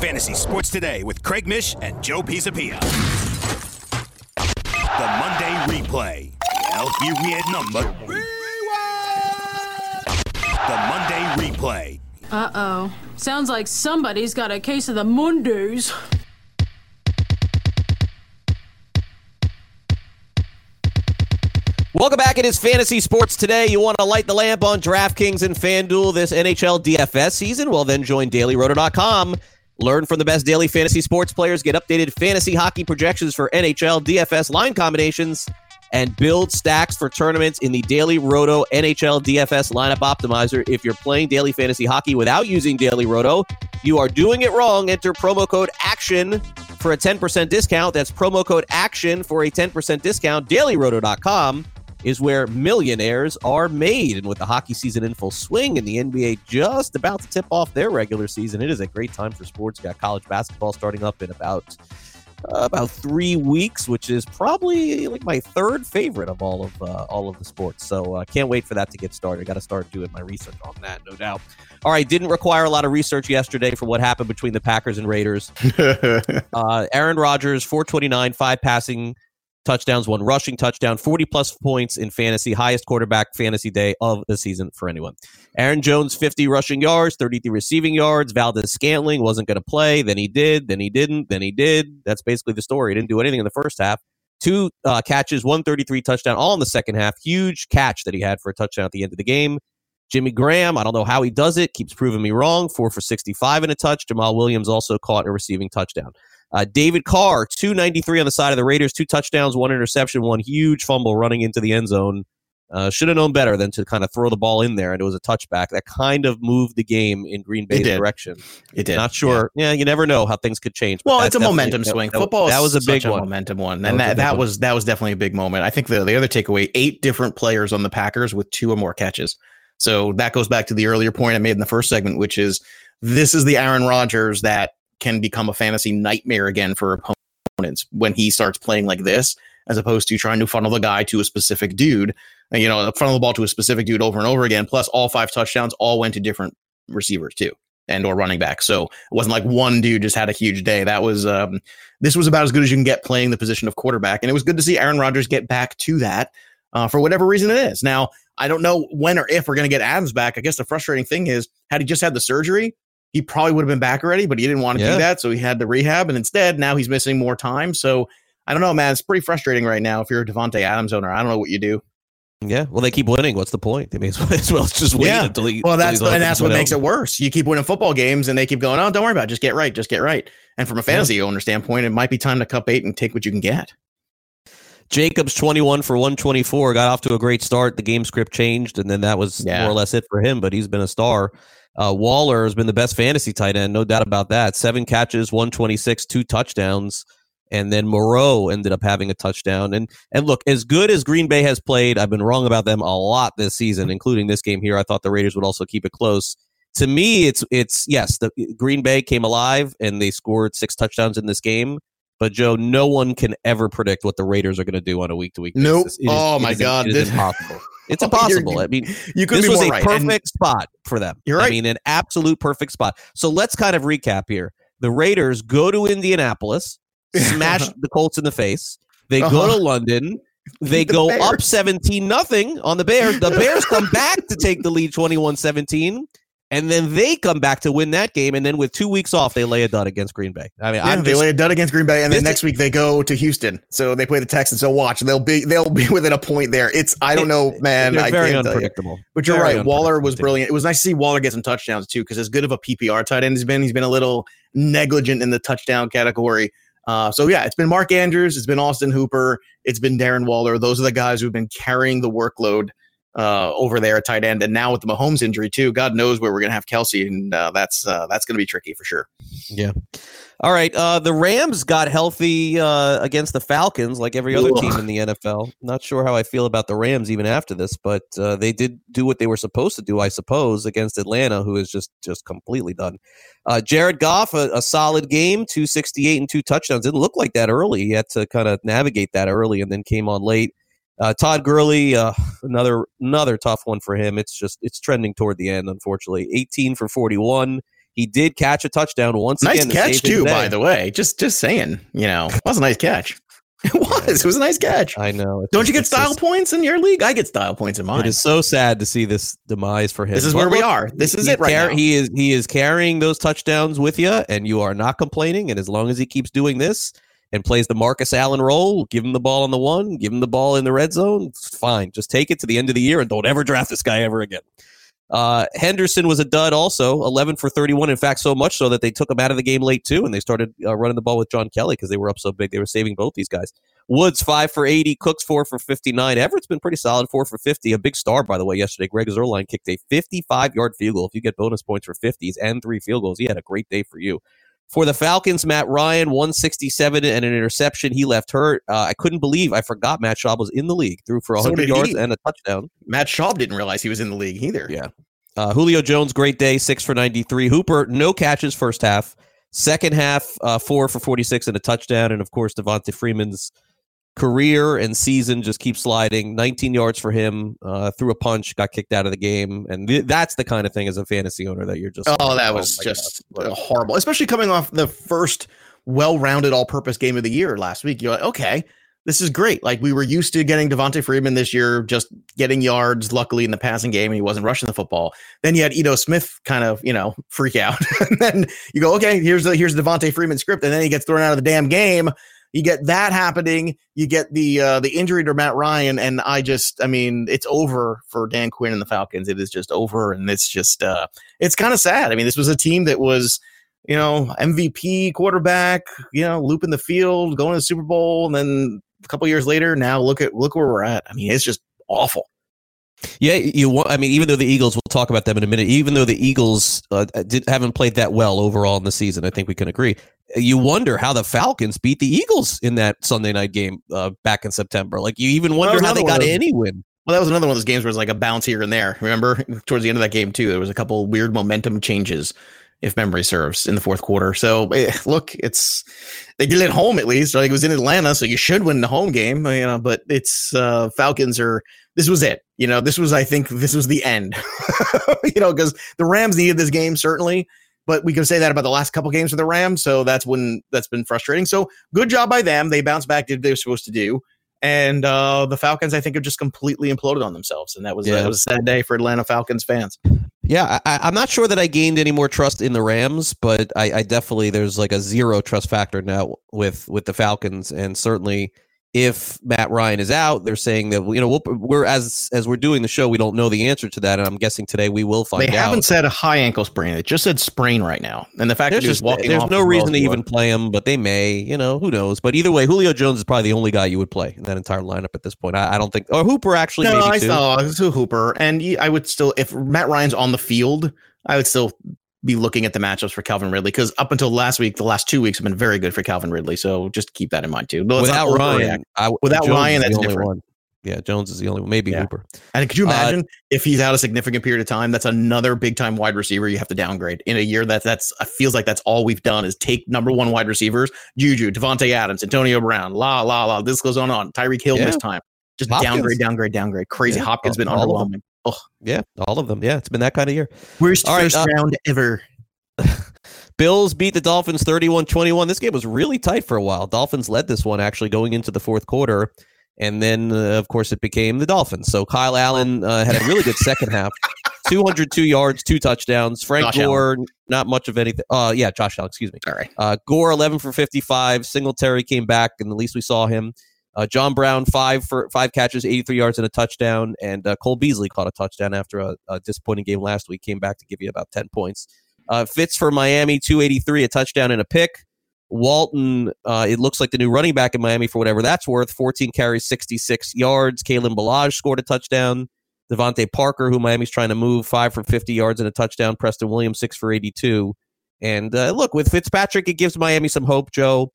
D: Fantasy Sports Today with Craig Mish and Joe Pisapia. The Monday replay. LP weird number. The Monday replay.
J: Uh oh. Sounds like somebody's got a case of the Mondays.
C: Welcome back. It is Fantasy Sports Today. You want to light the lamp on DraftKings and FanDuel this NHL DFS season? Well, then join dailyroto.com. Learn from the best daily fantasy sports players, get updated fantasy hockey projections for NHL DFS line combinations, and build stacks for tournaments in the Daily Roto NHL DFS lineup optimizer. If you're playing daily fantasy hockey without using Daily Roto, you are doing it wrong. Enter promo code ACTION for a 10% discount. That's promo code ACTION for a 10% discount. DailyRoto.com is where millionaires are made. And with the hockey season in full swing and the NBA just about to tip off their regular season, it is a great time for sports. Got college basketball starting up in about uh, about three weeks, which is probably like my third favorite of all of uh, all of the sports. So uh, can't wait for that to get started. Got to start doing my research on that, no doubt. All right, didn't require a lot of research yesterday for what happened between the Packers and Raiders. uh, Aaron Rodgers, 429, five passing touchdowns, one rushing touchdown, 40 plus points in fantasy, highest quarterback fantasy day of the season for anyone. Aaron Jones, 50 rushing yards, 33 receiving yards. Valdes-Scantling wasn't going to play. Then he did. Then he didn't. Then he did. That's basically the story. He didn't do anything in the first half. Two uh, catches, 133 touchdown, all in the second half. Huge catch that he had for a touchdown at the end of the game. Jimmy Graham, I don't know how he does it, keeps proving me wrong. Four for 65 in a touch. Jamaal Williams also caught a receiving touchdown. Uh, David Carr, 293 on the side of the Raiders, two touchdowns, one interception, one huge fumble running into the end zone. Uh, should have known better than to kind of throw the ball in there, and it was a touchback that kind of moved the game in Green Bay's direction.
E: It did.
C: Not sure. Yeah. you never know how things could change.
E: Well,
C: that
E: it's a momentum swing.
C: that-
E: Football.
C: That was a big one.
E: momentum one,
C: That
E: and
C: was
E: that,
C: big
E: that was that was definitely a big moment. I think the the other takeaway: eight different players on the Packers with two or more catches. So that goes back to the earlier point I made in the first segment, which is this is the Aaron Rodgers that can become a fantasy nightmare again for opponents when he starts playing like this, as opposed to trying to funnel the guy to a specific dude. And, you know, funnel the ball to a specific dude over and over again. Plus, all five touchdowns all went to different receivers too and or running back. So it wasn't like one dude just had a huge day. That was um this was about as good as you can get playing the position of quarterback. And it was good to see Aaron Rodgers get back to that uh, for whatever reason it is. Now, I don't know when or if we're going to get Adams back. I guess the frustrating thing is, had he just had the surgery, he probably would have been back already, but he didn't want to
C: Yeah.
E: do that. So he had the rehab. And instead, now he's missing more time. So I don't know, man. It's pretty frustrating right now if you're a Davante Adams owner. I don't know what you do.
C: Yeah. Well, they keep winning. What's the point? They may as well, as well just wait
E: Yeah.
C: until he.
E: Well, that's
C: he's
E: and that's what makes
C: out.
E: it worse. You keep winning football games, and they keep going. Oh, don't worry about it. Just get right. Just get right. And from a fantasy owner standpoint, it might be time to cut eight and take what you can get.
C: Jacobs 21 for 124 got off to a great start. The game script changed, and then that was
E: Yeah.
C: more or less it for him. But he's been a star. Uh, Waller has been the best fantasy tight end, no doubt about that. Seven catches, 126, two touchdowns, and then Moreau ended up having a touchdown. And and look, as good as Green Bay has played, I've been wrong about them a lot this season, including this game here. I thought the Raiders would also keep it close. To me, it's it's yes, the Green Bay came alive and they scored six touchdowns in this game. But Joe, no one can ever predict what the Raiders are going to do on a week to week
E: Nope.
C: is-
E: Oh, my God.
C: is
E: This-
C: impossible. It's
E: Oh,
C: impossible. I mean,
E: You could
C: this was a
E: right. And-
C: perfect spot for them.
E: You're right.
C: I mean, an absolute perfect spot. So let's kind of recap here. The Raiders go to Indianapolis, smash the Colts in the face. They go
E: Uh-huh.
C: to London. They
E: The
C: go up 17 nothing on the Bears. The Bears come back to take the lead 21-17 and then they come back to win that game and then with 2 weeks off they lay a dud against Green Bay. I mean,
E: Yeah,
C: I'm
E: they
C: just,
E: lay a dud against Green Bay, and then
C: is-
E: next week they go to Houston. So they play the Texans. So watch, they'll be they'll be within a point there. It's I don't know, man. I
C: very
E: can't tell you.
C: unpredictable.
E: But you're
C: Very
E: right. Waller was brilliant. It was nice to see Waller get some touchdowns too, because as good of a PPR tight end he's been, he's been a little negligent in the touchdown category. Uh, so yeah, it's been Mark Andrews, it's been Austin Hooper, it's been Darren Waller. Those are the guys who've been carrying the workload uh, over there at tight end. And now with the Mahomes injury too, God knows where we're gonna have Kelce, and uh, that's uh, that's gonna be tricky for sure.
C: Yeah. All right. Uh, the Rams got healthy uh, against the Falcons, like every other team in the NFL. Not sure how I feel about the Rams even after this, but uh, they did do what they were supposed to do, I suppose, against Atlanta, who is just just completely done. Uh, Jared Goff, a, a solid game, two sixty eight and two touchdowns. Didn't look like that early. He had to kind of navigate that early, and then came on late. Uh, Todd Gurley, uh, another another tough one for him. It's just it's trending toward the end, unfortunately. Eighteen for forty one. He did catch a touchdown once
E: Nice
C: again. to
E: catch too, by the way. Just just saying, you know, that was a nice catch. It was. It was a nice catch.
C: I know.
E: Don't you get style
C: just-
E: points in your league? I get style points in mine.
C: It is so sad to see this demise for him.
E: This is
C: But
E: where we are. This is it right
C: car-
E: now.
C: He is he is carrying those touchdowns with you, and you are not complaining. And as long as he keeps doing this and plays the Marcus Allen role, give him the ball on the one, give him the ball in the red zone. Fine. Just take it to the end of the year and don't ever draft this guy ever again. Uh, Henderson was a dud also, 11 for 31. In fact, so much so that they took him out of the game late too, and they started uh, running the ball with John Kelly because they were up so big. They were saving both these guys. Woods, 5 for 80. Cooks, 4 for 59. Everett's been pretty solid, 4 for 50. A big star, by the way, yesterday. Greg Zuerlein kicked a 55 yard field goal. If you get bonus points for 50s and three field goals, he had a great day for you. For the Falcons, Matt Ryan, 167 and an interception. He left hurt. Uh, I couldn't believe, I forgot Matt Schaub was in the league. Threw for
E: So
C: 100
E: did
C: yards
E: he.
C: and a touchdown.
E: Matt Schaub didn't realize he was in the league either.
C: Yeah. Uh, Julio Jones, great day, six for 93. Hooper, no catches first half. Second half, uh, four for 46 and a touchdown. And of course, Devonta Freeman's career and season just keep sliding. 19 yards for him, uh, threw a punch, got kicked out of the game. And th- that's the kind of thing as a fantasy owner that you're just.
E: Oh, that was
C: my
E: just
C: God.
E: horrible, especially coming off the first well-rounded all-purpose game of the year last week. You're like, okay, this is great. Like we were used to getting Devonta Freeman this year, just getting yards. Luckily in the passing game, and he wasn't rushing the football. Then you had Ito Smith kind of, you know, freak out. and then you go, okay, here's the here's Devonta Freeman script, and then he gets thrown out of the damn game. You get that happening. You get the uh, the injury to Matt Ryan, and I just, I mean, it's over for Dan Quinn and the Falcons. It is just over, and it's just, uh, it's kind of sad. I mean, this was a team that was, you know, MVP quarterback, you know, looping the field, going to the Super Bowl, and then a couple years later, now look at look where we're at. I mean, it's just awful.
C: Yeah, you. wa- I mean, even though the Eagles, we'll talk about them in a minute. Even though the Eagles uh, did, haven't played that well overall in the season, I think we can agree. You wonder how the Falcons beat the Eagles in that Sunday night game uh, back in September. Like you even wonder how they
E: one
C: got any win.
E: Well, that was another one of those games where it was like a bounce here and there. Remember, towards the end of that game too, there was a couple weird momentum changes, if memory serves, in the fourth quarter. So eh, look, it's they did it at home at least. Like it was in Atlanta, so you should win the home game. You know, but it's uh, Falcons are. This was it. You know, this was I think this was the end. you know, because the Rams needed this game certainly. But we can say that about the last couple games for the Rams, so that's when that's been frustrating. So good job by them. They bounced back, did what they were supposed to do. And uh, the Falcons, I think, have just completely imploded on themselves, and that was,
C: Yeah.
E: that was a sad day for Atlanta Falcons fans.
C: Yeah, I, I'm not sure that I gained any more trust in the Rams, but I, I definitely there's like a zero trust factor now with with the Falcons, and certainly if Matt Ryan is out, they're saying that you know we'll, we're as as we're doing the show, we don't know the answer to that, and I'm guessing today we will find out.
E: They
C: out.
E: haven't said a high ankle sprain; it just said sprain right now. And the fact
C: There's
E: that he was
C: just
E: walking
C: there's no reason to even
E: was.
C: play him, but they may. You know, who knows? But either way, Julio Jones is probably the only guy you would play in that entire lineup at this point. I, I don't think, or Hooper actually.
E: No, I
C: too.
E: saw Hooper, and I would still, if Matt Ryan's on the field, I would still be looking at the matchups for Calvin Ridley because up until last week, the last two weeks have been very good for Calvin Ridley. So just keep that in mind too. Let's
C: Without. Ryan, I,
E: Without
C: Jones
E: Ryan,
C: is the
E: that's
C: only
E: different.
C: one. Yeah, Jones is the only one. Maybe
E: Yeah.
C: Hooper.
E: And could you
C: Uh,
E: imagine if he's out a significant period of time? That's another big time wide receiver you have to downgrade in a year that that's uh, feels like that's all we've done is take number one wide receivers, Juju, Davante Adams, Antonio Brown, la la la. This goes on on. Tyreek Hill
C: Yeah.
E: missed time. Just
C: Hopkins.
E: downgrade, downgrade, downgrade. Crazy.
C: Yeah,
E: Hopkins been
C: all
E: underwhelming. Oh,
C: Yeah, all of them. Yeah, it's been that kind of year.
E: worst
C: All right,
E: first
C: uh,
E: round ever.
C: Bills beat the Dolphins 31 21. This game was really tight for a while. Dolphins led this one actually going into the fourth quarter. And then, uh, of course, it became the Dolphins. So Kyle Allen uh, had a really good second half 202 yards, two touchdowns. Frank
E: Josh
C: Gore, not much of anything. Uh, yeah, Josh Allen, excuse me.
E: All right.
C: Uh, Gore 11 for 55. Singletary came back, and at least we saw him. Uh, John Brown five for five catches, 83 yards and a touchdown, and uh, Cole Beasley caught a touchdown after a, a disappointing game last week. Came back to give you about 10 points. Uh, Fitz for Miami 283, a touchdown and a pick. Walton, uh, it looks like the new running back in Miami for whatever that's worth. 14 carries, 66 yards. Kalen Ballage scored a touchdown. DeVante Parker, who Miami's trying to move, five for 50 yards and a touchdown. Preston Williams, six for 82. And uh, look, with Fitzpatrick, it gives Miami some hope, Joe.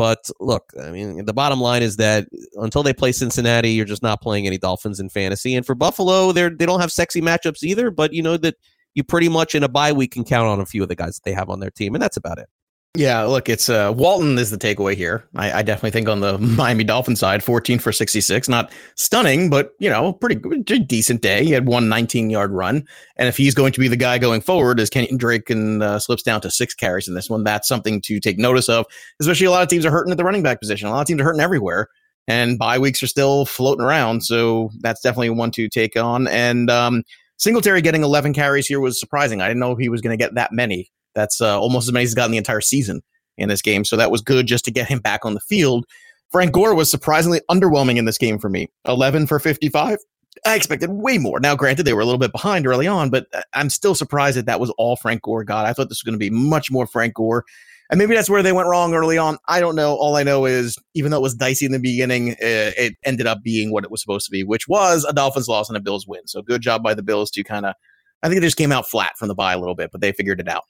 C: But look, I mean, the bottom line is that until they play Cincinnati, you're just not playing any Dolphins in fantasy. And for Buffalo, they're they don't have sexy matchups either. But you know that you pretty much in a bye week can count on a few of the guys that they have on their team, and that's about it.
E: Yeah, look, it's uh, Walton is the takeaway here. I, I definitely think on the Miami Dolphin side, 14 for 66, not stunning, but you know, pretty decent day. He had one 19 yard run, and if he's going to be the guy going forward, as Kenyan Drake and uh, slips down to six carries in this one, that's something to take notice of. Especially a lot of teams are hurting at the running back position. A lot of teams are hurting everywhere, and bye weeks are still floating around. So that's definitely one to take on. And um, Singletary getting 11 carries here was surprising. I didn't know he was going to get that many. That's uh, almost as many as he's gotten the entire season in this game. So that was good just to get him back on the field. Frank Gore was surprisingly underwhelming in this game for me. 11 for 55. I expected way more. Now, granted, they were a little bit behind early on, but uh, I'm still surprised that that was all Frank Gore got. I thought this was going to be much more Frank Gore. And maybe that's where they went wrong early on. I don't know. All I know is, even though it was dicey in the beginning, uh, it ended up being what it was supposed to be, which was a Dolphins loss and a Bills win. So good job by the Bills to kind of, I think it just came out flat from the bye a little bit, but they figured it out.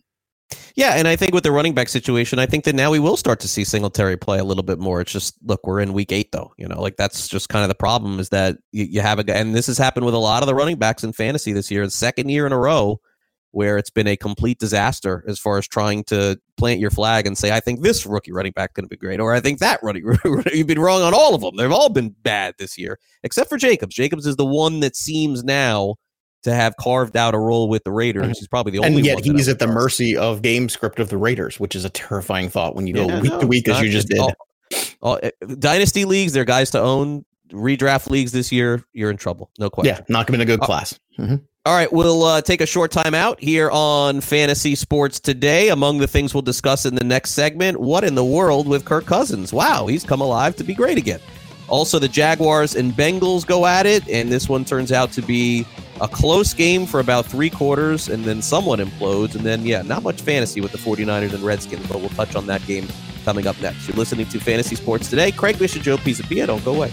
C: Yeah, and I think with the running back situation, I think that now we will start to see Singletary play a little bit more. It's just look, we're in week eight though. You know, like that's just kind of the problem is that you, you have a guy, and this has happened with a lot of the running backs in fantasy this year, the second year in a row where it's been a complete disaster as far as trying to plant your flag and say, I think this rookie running back going to be great, or I think that running. You've been wrong on all of them. They've all been bad this year, except for Jacobs. Jacobs is the one that seems now to have carved out a role with the Raiders. He's probably the only.
E: and yet
C: one that
E: he's at the mercy of game script of the Raiders, which is a terrifying thought when you go
C: Yeah,
E: week
C: no,
E: to week
C: it's
E: as you just did.
C: all- all- eh, dynasty leagues, they're guys to own. Redraft leagues this year, you're in trouble. No question.
E: yeah, not going to be a good
C: Uh,
E: class. Mhm.
C: All right, we'll uh, take a short time out here on Fantasy Sports Today. Among the things we'll discuss in the next segment, what in the world with Kirk Cousins? Wow, he's come alive to be great again. Also, the Jaguars and Bengals go at it, and this one turns out to be a close game for about three quarters, and then someone implodes. And then, yeah, not much fantasy with the 49ers and Redskins, but we'll touch on that game coming up next. You're listening to Fantasy Sports Today. Craig Mish, Joe Pisapia. Don't go away.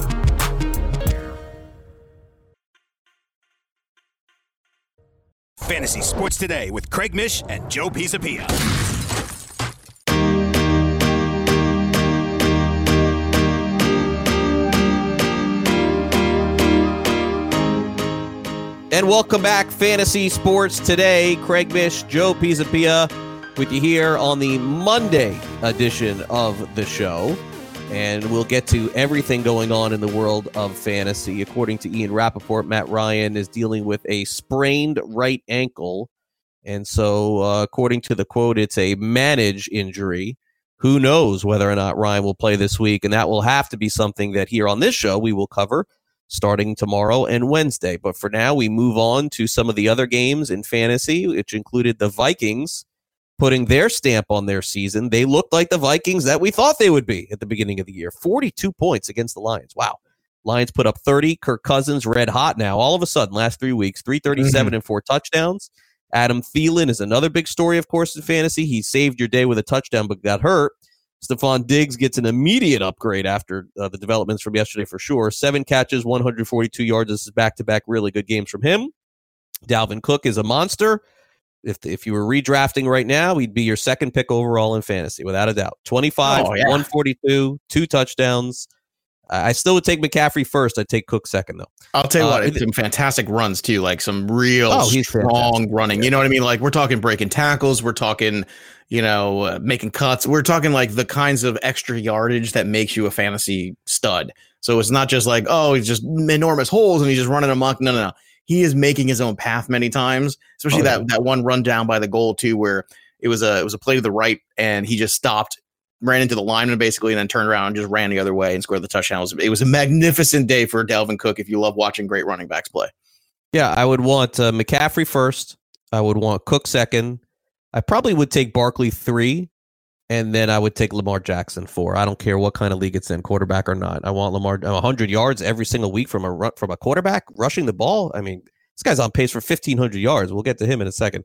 D: Fantasy Sports Today with Craig Mish and Joe Pisapia.
C: And welcome back, Fantasy Sports Today. Craig Mish, Joe Pisapia with you here on the Monday edition of the show. And we'll get to everything going on in the world of fantasy. According to Ian Rapoport, Matt Ryan is dealing with a sprained right ankle. And so, uh, according to the quote, it's a manage injury. Who knows whether or not Ryan will play this week? And that will have to be something that here on this show we will cover starting tomorrow and Wednesday. But for now, we move on to some of the other games in fantasy, which included the Vikings putting their stamp on their season. They looked like the Vikings that we thought they would be at the beginning of the year. 42 points against the Lions. Wow. Lions put up 30. Kirk Cousins red hot now. All of a sudden, last three weeks, 337 mm-hmm. and four touchdowns. Adam Thielen is another big story, of course, in fantasy. He saved your day with a touchdown, but got hurt. Stefon Diggs gets an immediate upgrade after uh, the developments from yesterday for sure. Seven catches, 142 yards. This is back to back really good games from him. Dalvin Cook is a monster. If, if you were redrafting right now, he'd be your second pick overall in fantasy, without a doubt. 25, oh, yeah. 142, two touchdowns. I still would take McCaffrey first. I'd take Cook second, though.
E: I'll tell you uh, what, some fantastic runs too, like some real oh, strong running. You know what I mean? Like we're talking breaking tackles, we're talking, you know, uh, making cuts. We're talking like the kinds of extra yardage that makes you a fantasy stud. So it's not just like, oh, he's just enormous holes and he's just running amok. No, no, no. He is making his own path many times, especially oh, that yeah. that one run down by the goal too, where it was a it was a play to the right and he just stopped ran into the lineman basically, and then turned around and just ran the other way and scored the touchdown. It was, it was a magnificent day for Dalvin Cook if you love watching great running backs play.
C: Yeah, I would want uh, McCaffrey first. I would want Cook second. I probably would take Barkley three, and then I would take Lamar Jackson four. I don't care what kind of league it's in, quarterback or not. I want Lamar 100 yards every single week from a from a quarterback rushing the ball. I mean, this guy's on pace for 1500 yards. We'll get to him in a second.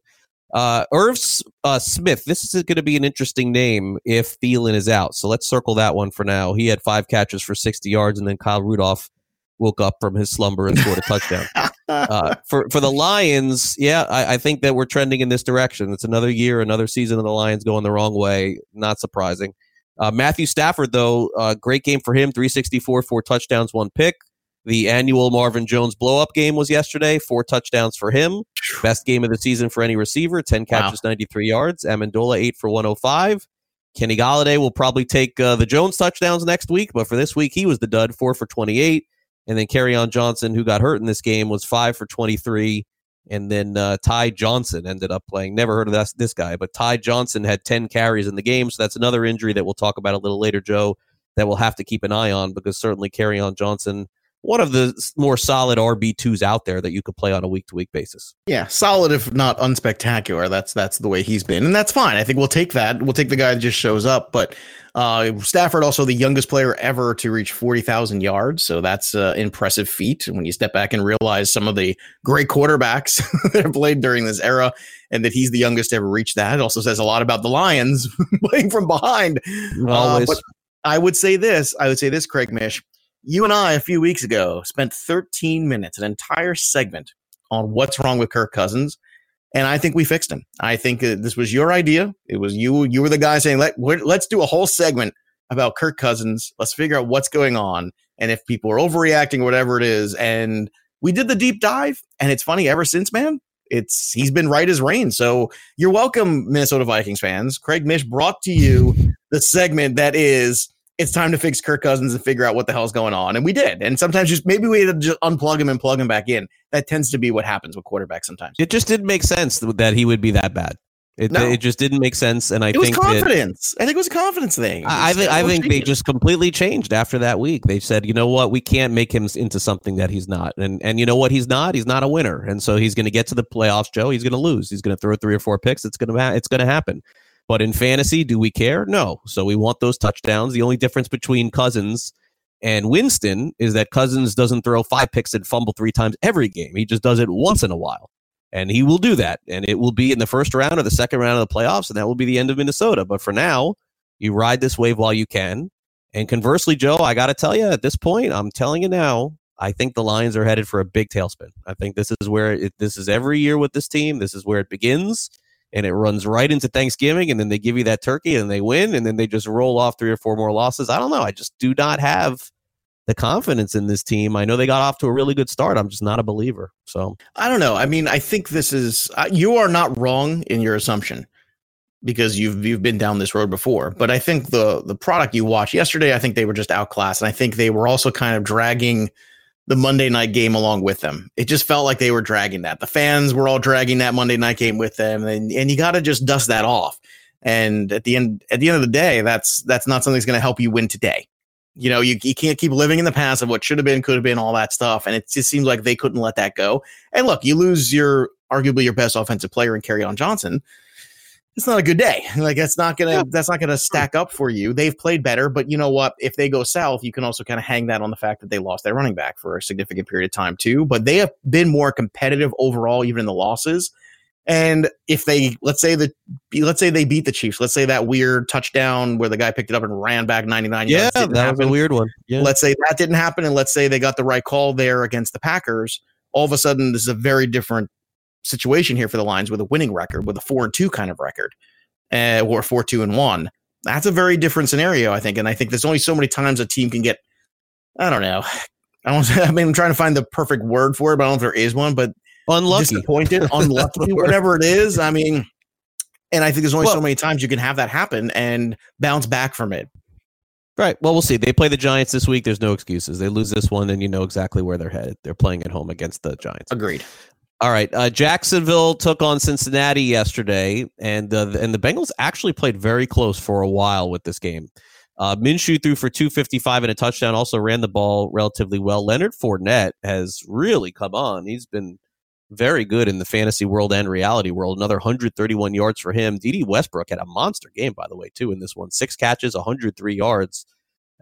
C: Uh, Irv uh, Smith, this is going to be an interesting name if Thielen is out. So let's circle that one for now. He had five catches for 60 yards, and then Kyle Rudolph woke up from his slumber and scored a touchdown. Uh, for for the Lions, yeah, I, I, think that we're trending in this direction. It's another year, another season of the Lions going the wrong way. Not surprising. Uh, Matthew Stafford, though, uh, great game for him. 364, four touchdowns, one pick. The annual Marvin Jones blow up game was yesterday. Four touchdowns for him. Best game of the season for any receiver. 10 catches, wow. 93 yards. Amendola, 8 for 105. Kenny Golladay will probably take uh, the Jones touchdowns next week, but for this week, he was the dud, 4 for 28. And then Kerryon Johnson, who got hurt in this game, was 5 for 23. And then uh, Ty Johnson ended up playing. Never heard of this, this guy, but Ty Johnson had 10 carries in the game. So that's another injury that we'll talk about a little later, Joe, that we'll have to keep an eye on because certainly Kerryon Johnson one of the more solid RB2s out there that you could play on a week to week basis.
E: Yeah, solid if not unspectacular. That's that's the way he's been. And that's fine. I think we'll take that. We'll take the guy that just shows up, but uh, Stafford also the youngest player ever to reach 40,000 yards, so that's an impressive feat when you step back and realize some of the great quarterbacks that have played during this era and that he's the youngest to ever reach that. It also says a lot about the Lions playing from behind.
C: Always. Uh, but
E: I would say this, I would say this Craig Mish you and I a few weeks ago spent 13 minutes, an entire segment on what's wrong with Kirk Cousins. And I think we fixed him. I think uh, this was your idea. It was you. You were the guy saying, Let, let's do a whole segment about Kirk Cousins. Let's figure out what's going on. And if people are overreacting, whatever it is. And we did the deep dive. And it's funny, ever since, man, it's he's been right as rain. So you're welcome, Minnesota Vikings fans. Craig Mish brought to you the segment that is it's time to fix Kirk Cousins and figure out what the hell's going on. And we did. And sometimes just maybe we had to just unplug him and plug him back in. That tends to be what happens with quarterbacks sometimes.
C: It just didn't make sense that he would be that bad. It, no. it just didn't make sense, and I
E: it
C: think
E: was confidence. I think it was a confidence thing.
C: I, I think I think they just completely changed after that week. They said, you know what, we can't make him into something that he's not, and and you know what, he's not. He's not a winner, and so he's going to get to the playoffs. Joe, he's going to lose. He's going to throw three or four picks. It's going to it's going to happen. But in fantasy, do we care? No. So we want those touchdowns. The only difference between Cousins and Winston is that Cousins doesn't throw five picks and fumble three times every game. He just does it once in a while. And he will do that. And it will be in the first round or the second round of the playoffs. And that will be the end of Minnesota. But for now, you ride this wave while you can. And conversely, Joe, I got to tell you at this point, I'm telling you now, I think the Lions are headed for a big tailspin. I think this is where it, this is every year with this team. This is where it begins and it runs right into Thanksgiving, and then they give you that turkey, and they win, and then they just roll off three or four more losses. I don't know. I just do not have the confidence in this team. I know they got off to a really good start. I'm just not a believer. So
E: I don't know. I mean, I think this is uh, you are not wrong in your assumption because you've you've been down this road before. But I think the the product you watched yesterday, I think they were just outclassed, and I think they were also kind of dragging the Monday night game along with them. It just felt like they were dragging that. The fans were all dragging that Monday night game with them, and and you got to just dust that off. And at the end at the end of the day, that's that's not something that's going to help you win today. You know, you, you can't keep living in the past of what should have been, could have been, all that stuff. And it just seems like they couldn't let that go. And look, you lose your arguably your best offensive player in on Johnson. It's not a good day. Like that's not gonna that's not gonna stack up for you. They've played better, but you know what? If they go south, you can also kind of hang that on the fact that they lost their running back for a significant period of time too. But they have been more competitive overall, even in the losses. And if they let's say that let's say they beat the Chiefs, let's say that weird touchdown where the guy picked it up and ran back 99
C: Yeah,
E: yards.
C: that
E: didn't
C: was a weird one. Yeah.
E: Let's say that didn't happen, and let's say they got the right call there against the Packers. All of a sudden, this is a very different situation here for the Lions with a winning record, with a four and two kind of record, uh, or four two and one. That's a very different scenario, I think. And I think there's only so many times a team can get. I don't know. I don't. I mean, I'm trying to find the perfect word for it, but I don't know if there is one. But
C: unlucky,
E: disappointed, unlucky, whatever it is. I mean, and I think there's only so many times you can have that happen and bounce back from it.
C: Right. Well, we'll see. They play the Giants this week. There's no excuses. They lose this one, and you know exactly where they're headed. They're playing at home against the Giants.
E: Agreed.
C: All right. Uh, Jacksonville took on Cincinnati yesterday, and uh, and the Bengals actually played very close for a while with this game. Uh, Minshew threw for 255 and a touchdown. Also ran the ball relatively well. Leonard Fournette has really come on. He's been very good in the fantasy world and reality world. Another 131 yards for him. Dede Westbrook had a monster game, by the way, too, in this one. Six catches, 103 yards.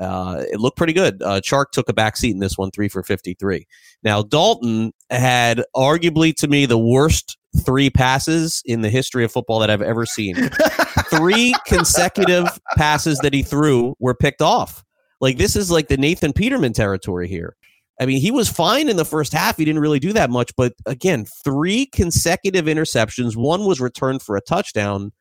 C: Uh, it looked pretty good. Uh, Chark took a back seat in this one, three for 53. Now, Dalton had arguably to me the worst three passes in the history of football that I've ever seen. three consecutive passes that he threw were picked off. Like, this is like the Nathan Peterman territory here. I mean, he was fine in the first half. He didn't really do that much. But again, three consecutive interceptions. One was returned for a touchdown.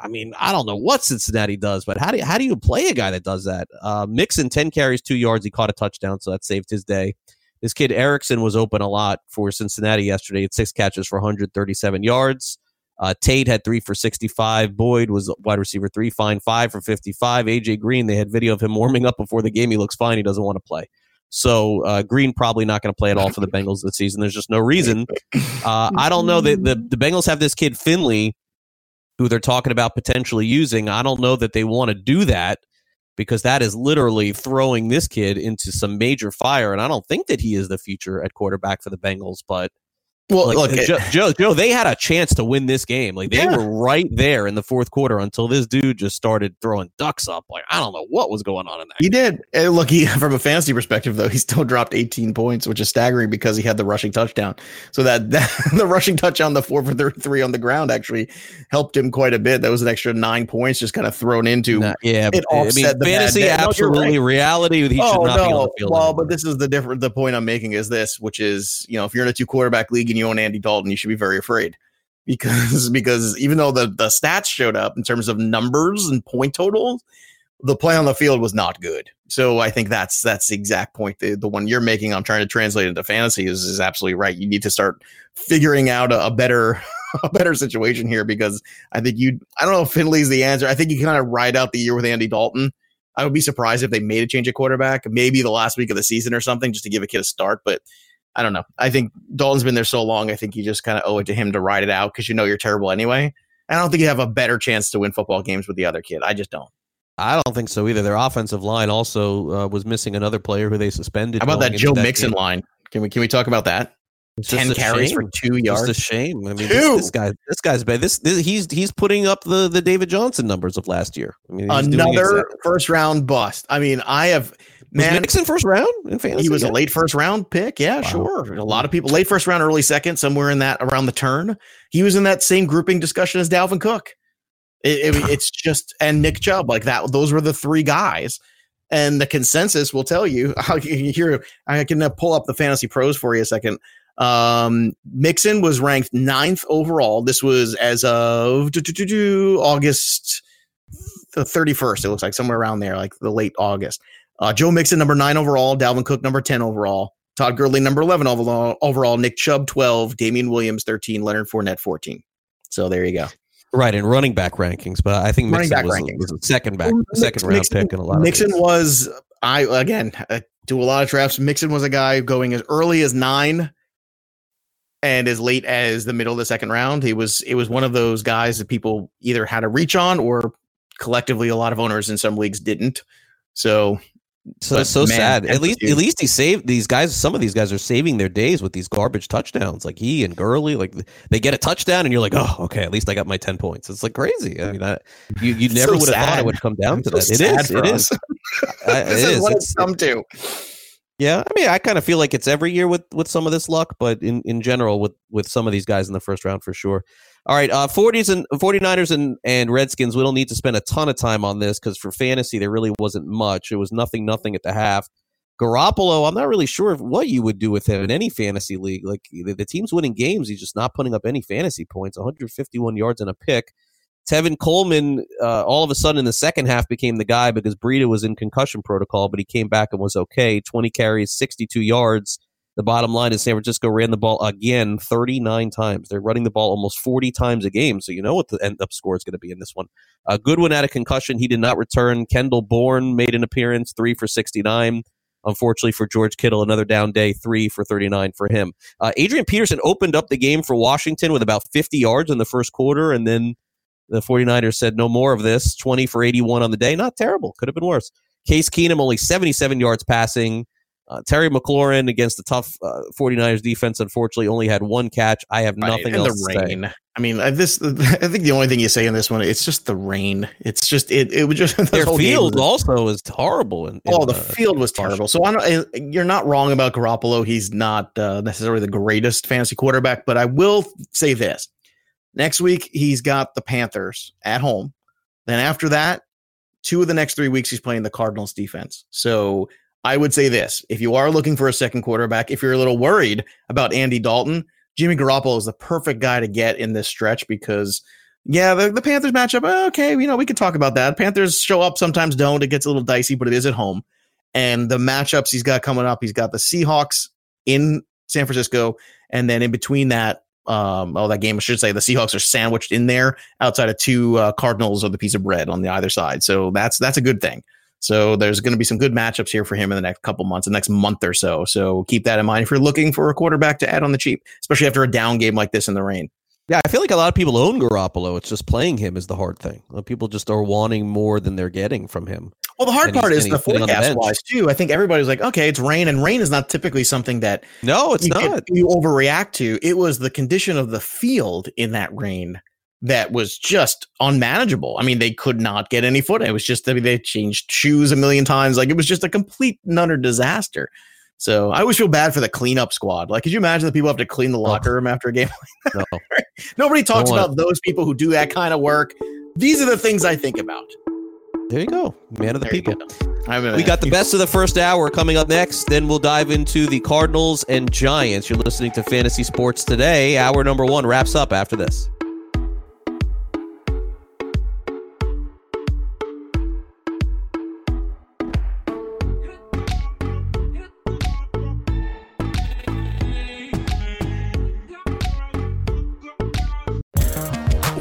C: I mean, I don't know what Cincinnati does, but how do you, how do you play a guy that does that? Uh, Mixon, 10 carries, two yards. He caught a touchdown, so that saved his day. This kid Erickson was open a lot for Cincinnati yesterday at six catches for 137 yards. Uh, Tate had three for 65. Boyd was wide receiver three, fine, five for 55. AJ Green, they had video of him warming up before the game. He looks fine. He doesn't want to play. So uh, Green probably not going to play at all for the Bengals this season. There's just no reason. Uh, I don't know that the, the Bengals have this kid Finley, who they're talking about potentially using. I don't know that they want to do that because that is literally throwing this kid into some major fire. And I don't think that he is the future at quarterback for the Bengals. But
E: Well,
C: like,
E: look,
C: Joe, Joe, Joe, they had a chance to win this game. Like they
E: Yeah.
C: were right there in the fourth quarter until this dude just started throwing ducks up. Like I don't know what was going on in that.
E: He did. And look, he, from a fantasy perspective, though, he still dropped 18 points, which is staggering because he had the rushing touchdown. So that, that the rushing touchdown, the four for 33 on the ground, actually helped him quite a bit. That was an extra nine points just kind of thrown into.
C: Nah, yeah,
E: it
C: but, I mean,
E: offset
C: fantasy
E: day. No,
C: absolutely.
E: right.
C: Reality, he should
E: oh
C: not
E: no!
C: be on the field.
E: well,
C: anymore.
E: but this is the different. The point I'm making is this, which is you know, if you're in a two quarterback league and you and Andy Dalton, you should be very afraid because because even though the the stats showed up in terms of numbers and point totals, the play on the field was not good. So I think that's that's the exact point. The, the one you're making, I'm trying to translate into fantasy is is absolutely right. You need to start figuring out a, a better a better situation here because I think you I don't know if Finley's the answer. I think you kind of ride out the year with Andy Dalton. I would be surprised if they made a change at quarterback, maybe the last week of the season or something, just to give a kid a start. But I don't know. I think Dalton's been there so long. I think you just kind of owe it to him to ride it out because you know you're terrible anyway. I don't think you have a better chance to win football games with the other kid. I just don't.
C: I don't think so either. Their offensive line also uh, was missing another player who they suspended.
E: How about that Joe Mixon
C: game.
E: line? Can we can we talk about that?
C: It's
E: Ten carries
C: shame.
E: for two yards.
C: a shame. I mean, this, this guy, this guy's bad. This, this he's he's putting up the the David Johnson numbers of last year. I mean, he's doing
E: Another
C: exactly-
E: first round bust. I mean, I have
C: was. Mixon first round in fantasy.
E: He was
C: Yeah.
E: a late first round pick. Yeah, sure. A lot of people late first round, early second, somewhere in that around the turn. He was in that same grouping discussion as Dalvin Cook. It, it- it's just and Nick Chubb like that. Those were the three guys. And the consensus will tell you. Here I can uh, pull up the fantasy pros for you a second. Um, Mixon was ranked ninth overall. This was as of August the 31st. It looks like somewhere around there, like the late August. Uh, Joe Mixon, number nine overall. Dalvin Cook, number 10 overall. Todd Gurley, number 11 overall. overall. Nick Chubb, 12. Damien Williams, 13. Leonard Fournette, 14. So there you go.
C: right in running back rankings, but I think Mixon was, was a second back, second round
E: Mixon-
C: pick in a lot.
E: Mixon was, I again, I do a lot of drafts. Mixon was a guy going as early as nine and as late as the middle of the second round. He was, it was one of those guys that people either had to reach on or collectively a lot of owners in some leagues didn't. So
C: So
E: But
C: it's so
E: man,
C: sad. At least, at least he saved these guys. Some of these guys are saving their days with these garbage touchdowns, like he and Gurley. Like they get a touchdown, and you're like, oh, okay, at least I got my ten points. It's like crazy. I mean, I, you you never
E: so
C: would have thought it would come down to
E: So
C: that. It
E: sad
C: It
E: us.
C: is. I-
E: this
C: it
E: is
C: is.
E: what
C: it's
E: come to.
C: Yeah, I mean, I kind of feel like it's every year with with some of this luck, but in in general with with some of these guys in the first round for sure. All right, uh 40s and 49ers and and Redskins, we don't need to spend a ton of time on this cuz for fantasy there really wasn't much. It was nothing nothing at the half. Garoppolo, I'm not really sure what you would do with him in any fantasy league. Like the, the team's winning games, he's just not putting up any fantasy points. 151 yards and a pick. Tevin Coleman, uh, all of a sudden in the second half became the guy because Breida was in concussion protocol, but he came back and was okay. 20 carries, 62 yards. The bottom line is San Francisco ran the ball again 39 times. They're running the ball almost 40 times a game, so you know what the end up score is going to be in this one. Uh, Goodwin had a concussion. He did not return. Kendall Bourne made an appearance, three for 69. Unfortunately for George Kittle, another down day, three for 39 for him. Uh, Adrian Peterson opened up the game for Washington with about 50 yards in the first quarter, and then the 49ers said no more of this. 20 for 81 on the day. Not terrible. Could have been worse. Case Keenum only 77 yards passing. Uh, Terry McLaurin against the tough uh, 49ers defense, unfortunately, only had one catch. I have
E: Right,
C: nothing
E: and
C: else
E: the
C: to say.
E: rain. I mean, I, this. I think the only thing you say in this one, it's just the rain. It's just it. It was just
C: Their field
E: was-
C: also is horrible.
E: Oh, the field was terrible. So I don't. You're not wrong about Garoppolo. He's not uh, necessarily the greatest fantasy quarterback, but I will say this: next week he's got the Panthers at home. Then after that, two of the next three weeks he's playing the Cardinals defense. So I would say this: if you are looking for a second quarterback, if you're a little worried about Andy Dalton, Jimmy Garoppolo is the perfect guy to get in this stretch because. Yeah, the, the Panthers matchup. uh, Okay, you know, we could talk about that. Panthers show up, sometimes don't. It gets a little dicey, but it is at home. And the matchups he's got coming up, he's got the Seahawks in San Francisco, and then in between that, um, oh, that game I should say the Seahawks are sandwiched in there outside of two uh, Cardinals or the piece of bread on the either side. So that's that's a good thing. So there's going to be some good matchups here for him in the next couple months, the next month or so. So keep that in mind if you're looking for a quarterback to add on the cheap, especially after a down game like this in the rain.
C: Yeah, I feel like a lot of people own Garoppolo. It's just playing him is the hard thing. Uh, People just are wanting more than they're getting from him.
E: Well, the hard
C: And
E: part is the
C: on the
E: forecast wise too. I think everybody's like, okay, it's rain, and rain is not typically something that
C: No, it's
E: you get-
C: not.
E: you overreact to. It was the condition of the field in that rain that was just unmanageable. I mean, they could not get any foot. It was just I mean, they changed shoes a million times. Like it was just a complete and utter disaster. So I always feel bad for the cleanup squad. Like, could you imagine the people have to clean the oh. locker room after a game?
C: No.
E: Nobody talks about those people who do that kind of work. These are the things I think about.
C: There you go. Man of the
E: There
C: people. We got the best of the first hour coming up next. Then we'll dive into the Cardinals and Giants. You're listening to Fantasy Sports Today. Hour number one wraps up after this.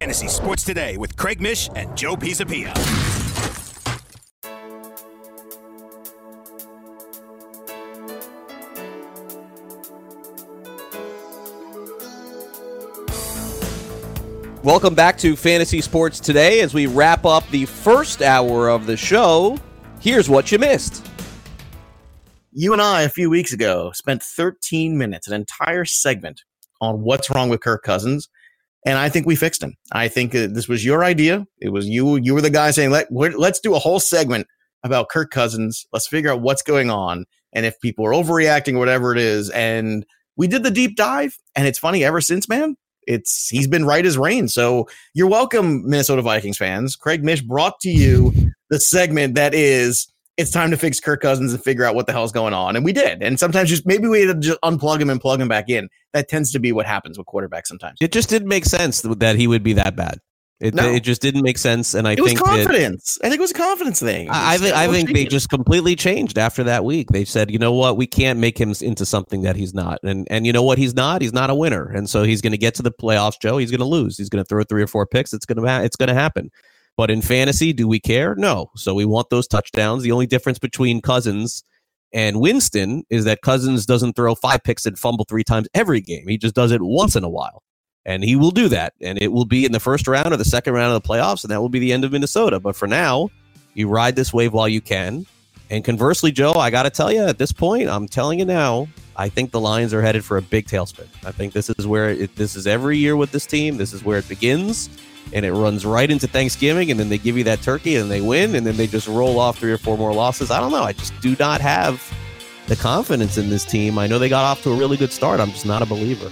D: Fantasy Sports Today with Craig Mish and Joe Pisapia.
C: Welcome back to Fantasy Sports Today as we wrap up the first hour of the show. Here's what you missed.
E: you and I a few weeks ago spent 13 minutes, an entire segment on what's wrong with Kirk Cousins, and I think we fixed him. I think this was your idea. It was you. You were the guy saying, Let, "Let's do a whole segment about Kirk Cousins. Let's figure out what's going on, and if people are overreacting, whatever it is." And we did the deep dive, and it's funny. Ever since, man, it's he's been right as rain. So you're welcome, Minnesota Vikings fans. Craig Mish brought to you the segment that is it's time to fix Kirk Cousins and figure out what the hell's going on. And we did. And sometimes just maybe we had to just unplug him and plug him back in. That tends to be what happens with quarterbacks sometimes.
C: It just didn't make sense that he would be that bad. It,
E: No.
C: it just didn't make sense, and I
E: it was
C: think that
E: confidence. I think it was a confidence thing.
C: I I think I think they just completely changed after that week. They said, you know what, we can't make him into something that he's not, and and you know what, he's not. He's not a winner, and so he's going to get to the playoffs. Joe, he's going to lose. He's going to throw three or four picks. It's going to ha- it's going to happen. But in fantasy, do we care? No. So we want those touchdowns. The only difference between Cousins and Winston is that Cousins doesn't throw five picks and fumble three times every game. He just does it once in a while. And he will do that. And it will be in the first round or the second round of the playoffs, and that will be the end of Minnesota. But for now, you ride this wave while you can. And conversely, Joe, I got to tell you, at this point, I'm telling you now, I think the Lions are headed for a big tailspin. I think this is where it, this is every year with this team. This is where it begins, and it runs right into Thanksgiving, and then they give you that turkey, and they win, and then they just roll off three or four more losses. I don't know. I just do not have the confidence in this team. I know they got off to a really good start. I'm just not a believer.